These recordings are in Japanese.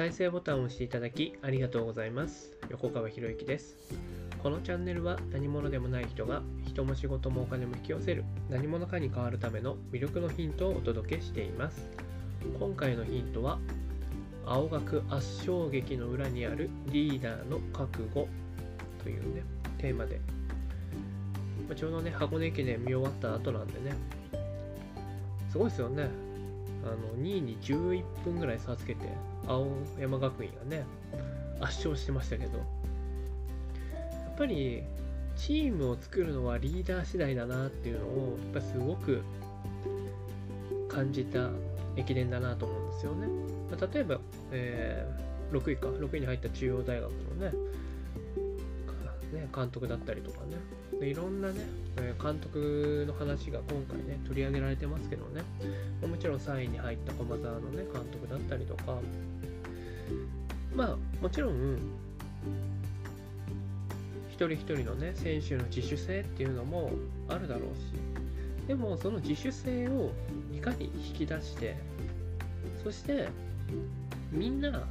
再生ボタンを押していただきありがとうございます。横川博之です。このチャンネルは何者でもない人が人も仕事もお金も引き寄せる何者かに変わるための魅力のヒントをお届けしています。今回のヒントは青学圧勝劇の裏にあるリーダーの覚悟というねテーマで。まちょうどね箱根駅伝見終わった後なんでね。すごいですよね。あの2位に11分ぐらい差つけて青山学院がね圧勝してましたけどやっぱりチームを作るのはリーダー次第だなっていうのをやっぱすごく感じた駅伝だなと思うんですよね。例えば、えー、6位か6位に入った中央大学のねね監督だったりとかね。でいろんなね監督の話が今回ね取り上げられてますけどね。もちろん3位に入った駒澤のね監督だったりとか。まあもちろん一人一人のね選手の自主性っていうのもあるだろうし。でもその自主性をいかに引き出してそしてみんな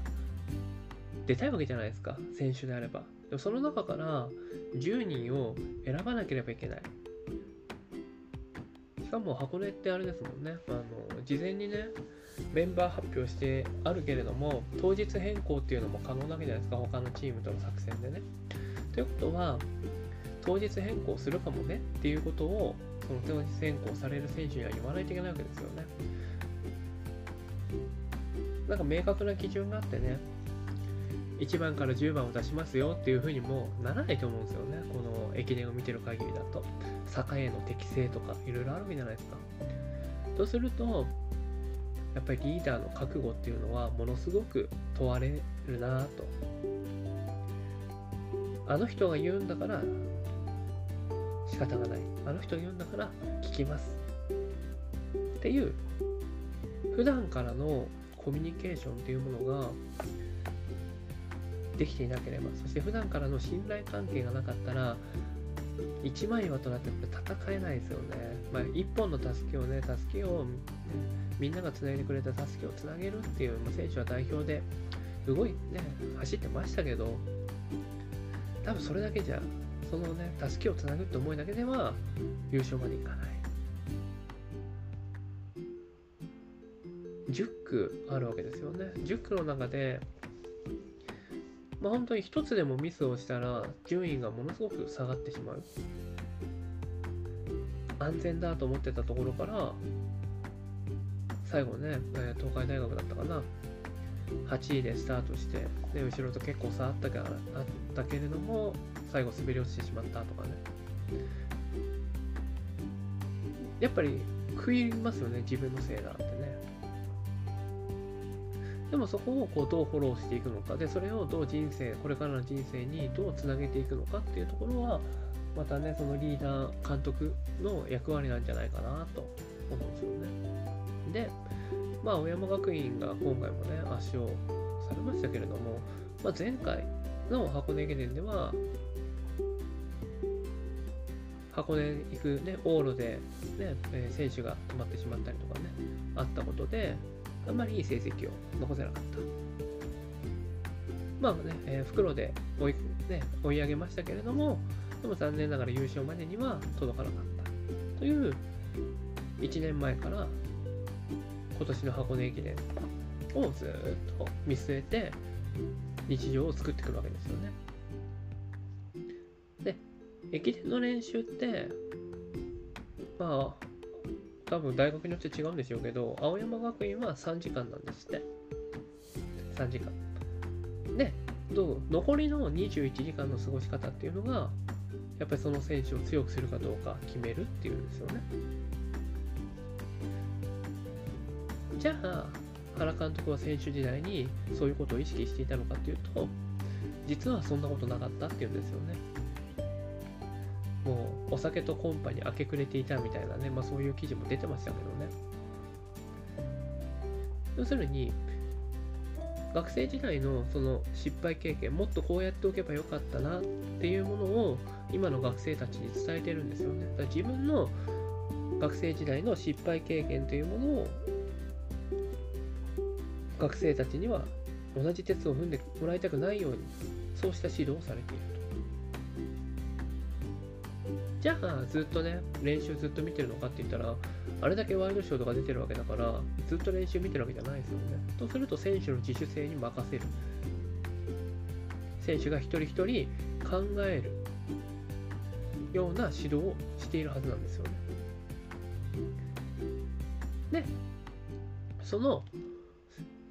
出たいわけじゃないですか選手であれば。でもその中から10人を選ばなければいけない。しかも箱根ってあれですもんね。あの事前にねメンバー発表してあるけれども当日変更っていうのも可能なわけじゃないですか。他のチームとの作戦でね。ということは当日変更するかもねっていうことをその当日変更される選手には言わないといけないわけですよね。なんか明確な基準があってね1番から10番を出しますよっていうふうにもならないと思うんですよね。この駅伝を見てる限りだと。坂への適性とかいろいろあるわけじゃないですか。とするとやっぱりリーダーの覚悟っていうのはものすごく問われるなと。あの人が言うんだから仕方がない。あの人が言うんだから聞きます。っていう普段からのコミュニケーションっていうものができていなければそして普段からの信頼関係がなかったら一枚岩となって戦えないですよね。まあ、一本の助けをね、助けを、みんながつないでくれた助けをつなげるっていう、まあ、選手は代表で動いね、走ってましたけど、多分それだけじゃ、そのね、助けをつなぐって思いだけでは優勝までいかない。10区あるわけですよね。10区の中で、まあ、本当に一つでもミスをしたら順位がものすごく下がってしまう。安全だと思ってたところから最後ね、え東海大学だったかな。8位でスタートして、で後ろと結構差あったかあったけれども最後滑り落ちてしまったとかね。やっぱり食いますよね自分のせいだ。でもそこをこうどうフォローしていくのか。でそれをどう人生これからの人生にどうつなげていくのかっていうところはまたねそのリーダー監督の役割なんじゃないかなと思うんですよね。でまあ青山学院が今回もね圧勝されましたけれども、まあ、前回の箱根駅伝では箱根行くね往路でね、え選手が止まってしまったりとかねあったことであんまりいい成績を残せなかった。まあね、えー、袋で追い,、ね、追い上げましたけれども、でも残念ながら優勝までには届かなかったという1年前から今年の箱根駅伝をずっと見据えて日常を作ってくるわけですよね。で、駅伝の練習って、まあ、多分大学によって違うんでしょうけど、青山学院は3時間なんですって。3時間。で、どう？残りの21時間の過ごし方っていうのが、やっぱりその選手を強くするかどうか決めるっていうんですよね。じゃあ、原監督は選手時代にそういうことを意識していたのかっていうと、実はそんなことなかったっていうんですよね。お酒とコンパに明け暮れていたみたいなね、まあ、そういう記事も出てましたけどね。要するに学生時代のその失敗経験もっとこうやっておけばよかったなっていうものを今の学生たちに伝えてるんですよね。だから自分の学生時代の失敗経験というものを学生たちには同じ鉄を踏んでもらいたくないようにそうした指導をされていると。じゃあずっとね練習ずっと見てるのかって言ったらあれだけワイドショーとか出てるわけだからずっと練習見てるわけじゃないですよね。とすると選手の自主性に任せる。選手が一人一人考えるような指導をしているはずなんですよね。でその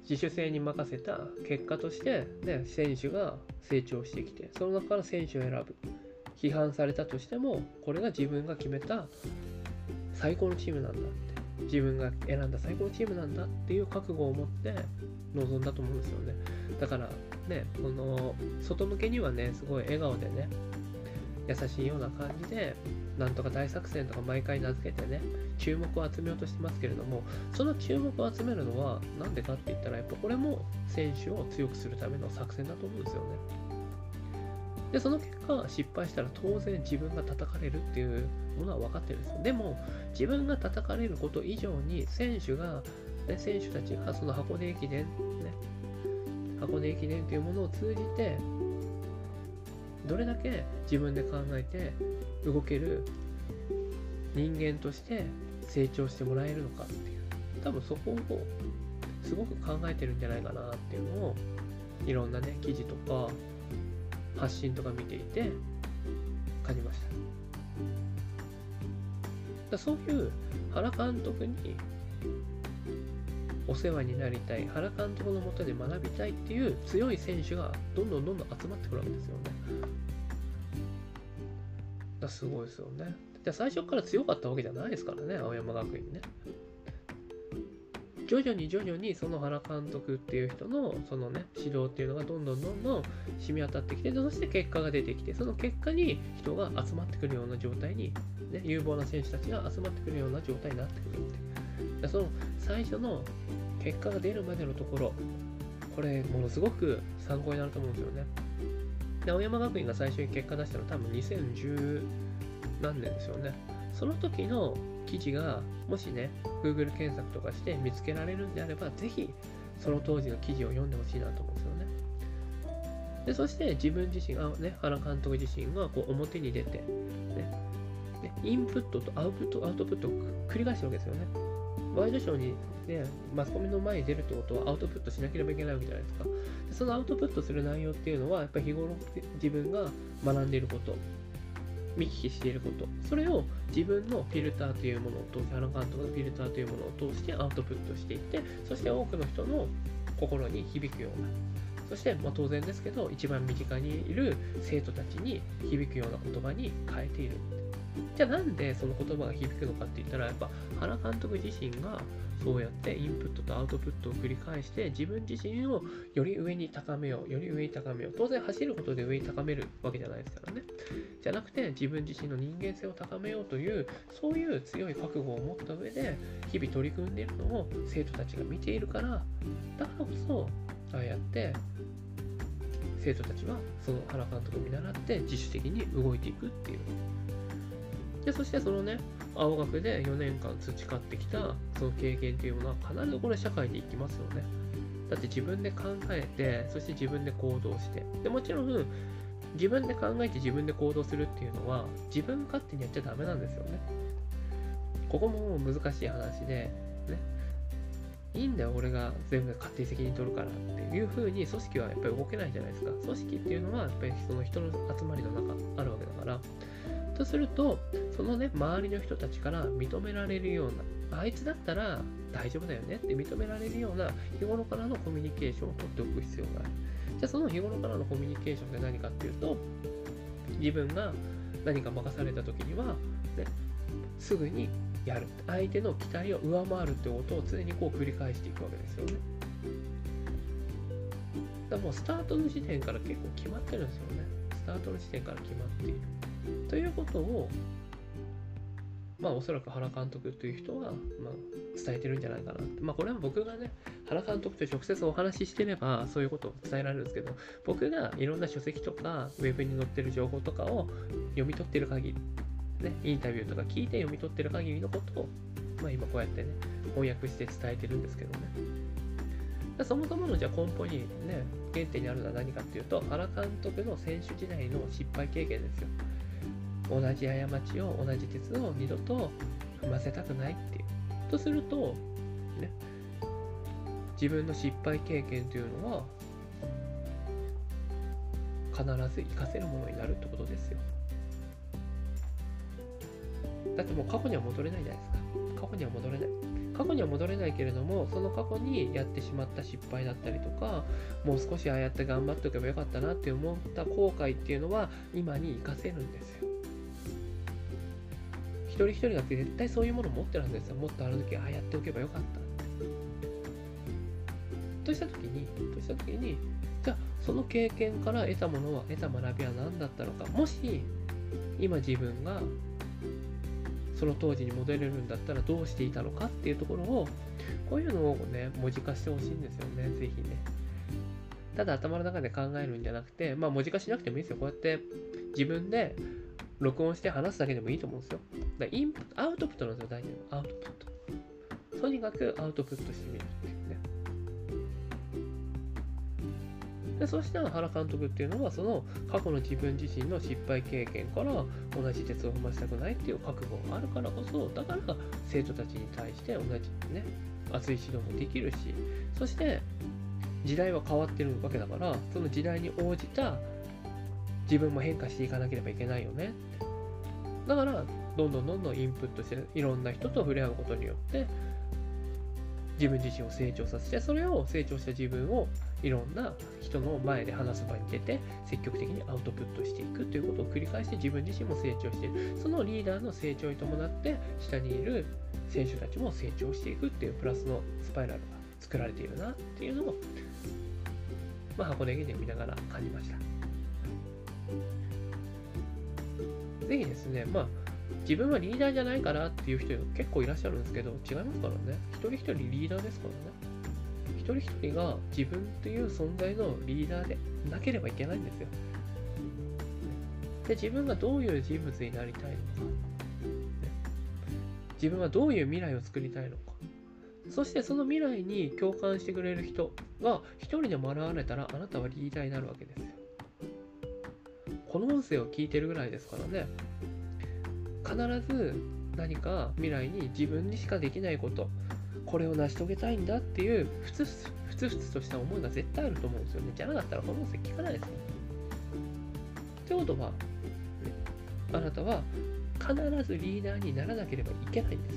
自主性に任せた結果として、ね、選手が成長してきてその中から選手を選ぶ。批判されたとしてもこれが自分が決めた最高のチームなんだって。自分が選んだ最高のチームなんだっていう覚悟を持って臨んだと思うんですよね。だからねこの外向けにはねすごい笑顔でね優しいような感じでなんとか大作戦とか毎回名付けてね注目を集めようとしてますけれどもその注目を集めるのは何でかって言ったらやっぱこれも選手を強くするための作戦だと思うんですよね。で、その結果、失敗したら当然自分が叩かれるっていうものは分かってるんですよ。でも、自分が叩かれること以上に、選手が、ね、選手たちがその箱根駅伝、ね、箱根駅伝というものを通じて、どれだけ自分で考えて動ける人間として成長してもらえるのかっていう、多分そこをすごく考えてるんじゃないかなっていうのを、いろんなね、記事とか、発信とか見ていて感じました。だそういう原監督にお世話になりたい原監督のもとで学びたいっていう強い選手がどんどんどんどん集まってくるわけですよね。だすごいですよね。じゃ最初から強かったわけじゃないですからね青山学院ね。徐々に徐々にその原監督っていう人のそのね指導っていうのがどんどんどんどん染み渡ってきてそして結果が出てきてその結果に人が集まってくるような状態に、ね、有望な選手たちが集まってくるような状態になってくるって。その最初の結果が出るまでのところこれものすごく参考になると思うんですよね。青山学院が最初に結果出したのは多分2010何年ですよね。その時の記事がもしね Google 検索とかして見つけられるんであればぜひその当時の記事を読んでほしいなと思うんですよね。でそして自分自身がね原監督自身がこう表に出て、ね、でインプットとアウトプットアウトプットを繰り返してるわけですよね。ワイドショーに、ね、マスコミの前に出るってことはアウトプットしなければいけないわけじゃないですか。でそのアウトプットする内容っていうのはやっぱり日頃自分が学んでいること。見聞きしていること。それを自分のフィルターというものを通して原監督のフィルターというものを通してアウトプットしていってそして多くの人の心に響くようなそして、まあ、当然ですけど一番身近にいる生徒たちに響くような言葉に変えている。じゃあなんでその言葉が響くのかって言ったらやっぱ原監督自身がそうやってインプットとアウトプットを繰り返して自分自身をより上に高めようより上に高めよう当然走ることで上に高めるわけじゃないですからね。じゃなくて自分自身の人間性を高めようというそういう強い覚悟を持った上で日々取り組んでいるのを生徒たちが見ているからだからこそああやって生徒たちはその原監督を見習って自主的に動いていくっていう。でそしてそのね青学で4年間培ってきたその経験というものは必ずこれ社会に行きますよね。だって自分で考えてそして自分で行動して。でもちろん自分で考えて自分で行動するっていうのは自分勝手にやっちゃダメなんですよね。ここも難しい話でね。いいんだよ俺が全部勝手に責任取るからっていう風に組織はやっぱり動けないじゃないですか。組織っていうのはやっぱりその人の集まりの中あるわけだから。とすると、そのね、周りの人たちから認められるような、あいつだったら大丈夫だよねって認められるような日頃からのコミュニケーションを取っておく必要がある。じゃあその日頃からのコミュニケーションって何かっていうと、自分が何か任された時には、ね、すぐにやる。相手の期待を上回るってことを常にこう繰り返していくわけですよね。だからもうスタートの時点から結構決まってるんですよね。スタートの時点から決まっている。ということを、まあおそらく原監督という人は、まあ、伝えてるんじゃないかな。まあこれは僕がね、原監督と直接お話ししてればそういうことを伝えられるんですけど、僕がいろんな書籍とかウェブに載ってる情報とかを読み取ってる限り、ね、インタビューとか聞いて読み取ってる限りのことを、まあ今こうやってね、翻訳して伝えてるんですけどね。そもそものじゃ根本にね、原点にあるのは何かっていうと、原監督の選手時代の失敗経験ですよ。同じ過ちを、同じ鉄を二度と踏ませたくないっていう。とすると、ね、自分の失敗経験というのは、必ず活かせるものになるってことですよ。だってもう過去には戻れないじゃないですか。過去には戻れない。過去には戻れないけれども、その過去にやってしまった失敗だったりとか、もう少しああやって頑張っておけばよかったなって思った後悔っていうのは、今に活かせるんですよ。一人一人が絶対そういうものを持ってるんですよ。もっとあの時ああやっておけばよかった。とした時に、とした時に、じゃあその経験から得たものは、得た学びは何だったのか。もし、今自分がその当時に戻れるんだったらどうしていたのかっていうところをこういうのをね文字化してほしいんですよね是非ねただ頭の中で考えるんじゃなくてまあ文字化しなくてもいいですよこうやって自分で録音して話すだけでもいいと思うんですよ。だインプアウトプットなんですよ大事なの。アウトプットとにかくアウトプットしてみるっていうでそしたら原監督っていうのはその過去の自分自身の失敗経験から同じ鉄を踏ませたくないっていう覚悟があるからこそだから生徒たちに対して同じね熱い指導もできるしそして時代は変わってるわけだからその時代に応じた自分も変化していかなければいけないよね。だからどんどんどんどんインプットしていろんな人と触れ合うことによって自分自身を成長させてそれを成長した自分をいろんな人の前で話す場に出て積極的にアウトプットしていくということを繰り返して自分自身も成長しているそのリーダーの成長に伴って下にいる選手たちも成長していくっていうプラスのスパイラルが作られているなっていうのを、まあ、箱根駅伝見ながら感じました。ぜひですねまあ自分はリーダーじゃないからっていう人結構いらっしゃるんですけど違いますからね。一人一人リーダーですからね。一人一人が自分という存在のリーダーでなければいけないんですよ。で自分がどういう人物になりたいのか、自分はどういう未来を作りたいのか。そしてその未来に共感してくれる人が一人でも現れたらあなたはリーダーになるわけです。よ。この音声を聞いてるぐらいですからね必ず何か未来に自分にしかできないことこれを成し遂げたいんだっていうふつふつふつとした思いが絶対あると思うんですよね。じゃなかったらこの音声聞かないですよ。ってことは、あなたは必ずリーダーにならなければいけないんです。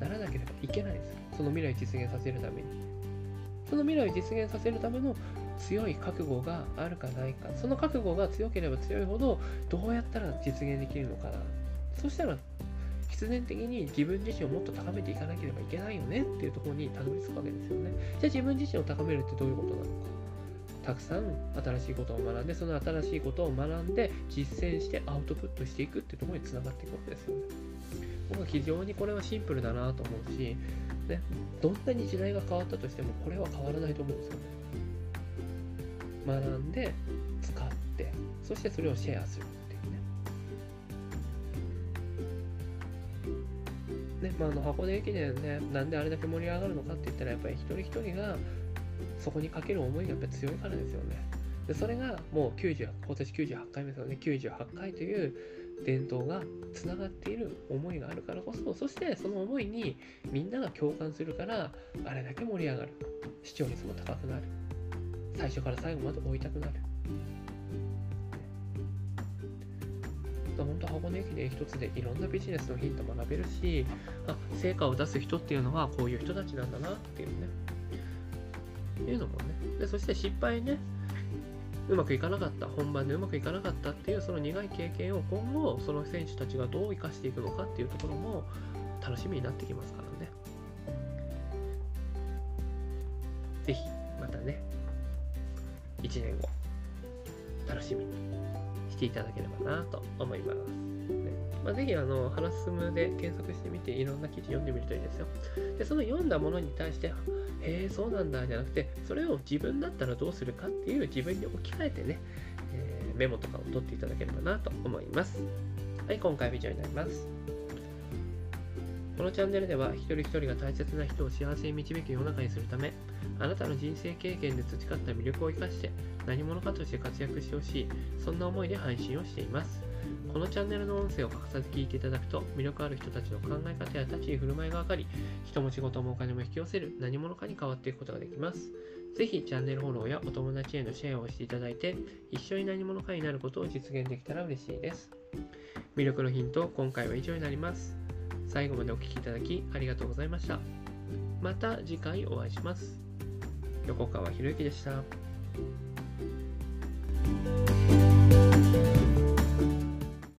ならなければいけないです。その未来を実現させるために。その未来を実現させるための強い覚悟があるかないか。その覚悟が強ければ強いほど、どうやったら実現できるのかな。そしたら必然的に自分自身をもっと高めていかなければいけないよねっていうところにたどり着くわけですよね。じゃあ自分自身を高めるってどういうことなのか。たくさん新しいことを学んで、その新しいことを学んで実践してアウトプットしていくっていうところにつながっていくわけですよね。僕は非常にこれはシンプルだなと思うし、ね、どんなに時代が変わったとしてもこれは変わらないと思うんですよね。学んで、使って、そしてそれをシェアするっていう。ね、まあ、あの箱根駅伝ね、なんであれだけ盛り上がるのかって言ったら、やっぱり一人一人がそこにかける思いがやっぱり強いからですよね。でそれがもう90、今年98回目ですよね、98回という伝統がつながっている思いがあるからこそ、そしてその思いにみんなが共感するから、あれだけ盛り上がる。視聴率も高くなる。最初から最後まで追いたくなる。本当箱根駅伝一つでいろんなビジネスのヒント学べるしあ成果を出す人っていうのはこういう人たちなんだなっていうね。いうのもね。でそして失敗ね。うまくいかなかった。本番でうまくいかなかったっていうその苦い経験を今後その選手たちがどう生かしていくのかっていうところも楽しみになってきますからね。是非またね。1年後楽しみにしていただければなと思います。ねまあ、ぜひ、あの、ハラスムで検索してみて、いろんな記事読んでみるといいですよ。で、その読んだものに対して、へえ、そうなんだ、じゃなくて、それを自分だったらどうするかっていう自分に置き換えてね、えー、メモとかを取っていただければなと思います。はい、今回は以上になります。このチャンネルでは一人一人が大切な人を幸せに導く世の中にするためあなたの人生経験で培った魅力を生かして何者かとして活躍してほしいそんな思いで配信をしていますこのチャンネルの音声を欠かさず聞いていただくと魅力ある人たちの考え方や立ち居振る舞いが分かり人も仕事もお金も引き寄せる何者かに変わっていくことができますぜひチャンネルフォローやお友達へのシェアをしていただいて一緒に何者かになることを実現できたら嬉しいです魅力のヒント今回は以上になります最後までお聴きいただきありがとうございました。また次回お会いします。横川博之でした。